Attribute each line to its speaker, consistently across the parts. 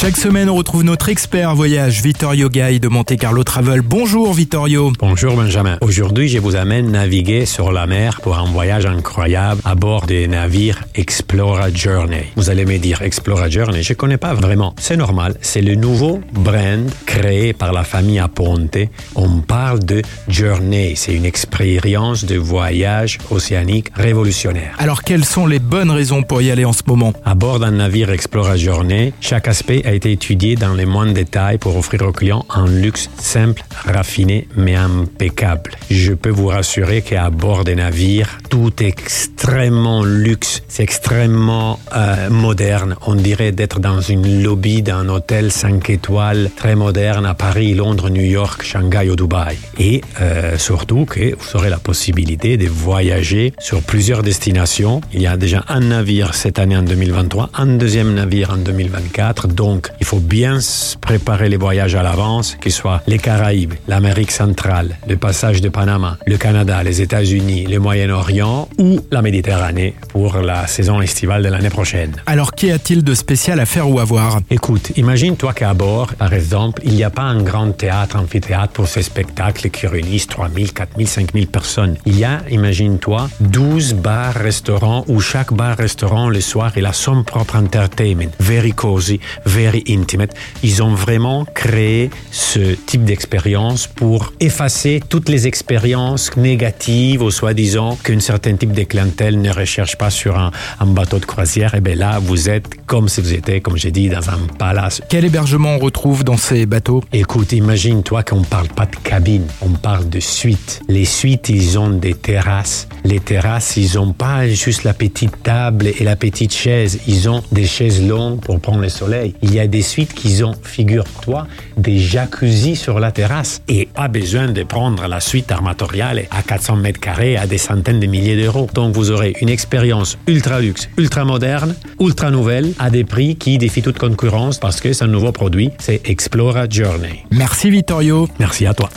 Speaker 1: Chaque semaine, on retrouve notre expert voyage, Vittorio Gay de Monte Carlo Travel. Bonjour Vittorio.
Speaker 2: Bonjour Benjamin. Aujourd'hui, je vous amène naviguer sur la mer pour un voyage incroyable à bord des navires Explora Journey. Vous allez me dire Explora Journey, je connais pas vraiment. C'est normal, c'est le nouveau brand créé par la famille Aponte. On parle de Journey, c'est une expérience de voyage océanique révolutionnaire.
Speaker 1: Alors, quelles sont les bonnes raisons pour y aller en ce moment?
Speaker 2: À bord d'un navire Explora Journey, chaque aspect a été étudié dans les moindres détails pour offrir aux clients un luxe simple, raffiné, mais impeccable. Je peux vous rassurer qu'à bord des navires, tout est extrêmement luxe, c'est extrêmement euh, moderne. On dirait d'être dans une lobby d'un hôtel 5 étoiles très moderne à Paris, Londres, New York, Shanghai ou Dubaï. Et euh, surtout que vous aurez la possibilité de voyager sur plusieurs destinations. Il y a déjà un navire cette année en 2023, un deuxième navire en 2024, donc donc, il faut bien préparer les voyages à l'avance, qu'ils soient les Caraïbes, l'Amérique centrale, le passage de Panama, le Canada, les États-Unis, le Moyen-Orient ou la Méditerranée pour la saison estivale de l'année prochaine.
Speaker 1: Alors, qu'y a-t-il de spécial à faire ou à voir?
Speaker 2: Écoute, imagine-toi qu'à bord, par exemple, il n'y a pas un grand théâtre, amphithéâtre pour ces spectacles qui réunissent 3000, 4000, 5000 personnes. Il y a, imagine-toi, 12 bars, restaurants où chaque bar, restaurant, le soir, il a son propre entertainment. Very cozy, very intimate. Ils ont vraiment créé ce type d'expérience pour effacer toutes les expériences négatives ou soi-disant qu'un certain type de clientèle ne recherche pas sur un, un bateau de croisière. Et bien là, vous êtes comme si vous étiez, comme j'ai dit, dans un palace.
Speaker 1: Quel hébergement on retrouve dans ces bateaux?
Speaker 2: Écoute, imagine-toi qu'on parle pas de cabine, on parle de suites. Les suites, ils ont des terrasses. Les terrasses, ils ont pas juste la petite table et la petite chaise. Ils ont des chaises longues pour prendre le soleil. Il y a des suites qui ont, figure-toi, des jacuzzi sur la terrasse. Et pas besoin de prendre la suite armatoriale à 400 mètres carrés à des centaines de milliers d'euros. Donc vous aurez une expérience ultra luxe, ultra moderne, ultra nouvelle, à des prix qui défient toute concurrence parce que c'est un nouveau produit, c'est Explora Journey.
Speaker 1: Merci Vittorio.
Speaker 2: Merci à toi.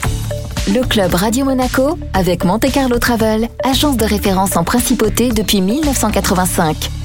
Speaker 3: Le club Radio Monaco avec Monte Carlo Travel, agence de référence en principauté depuis 1985.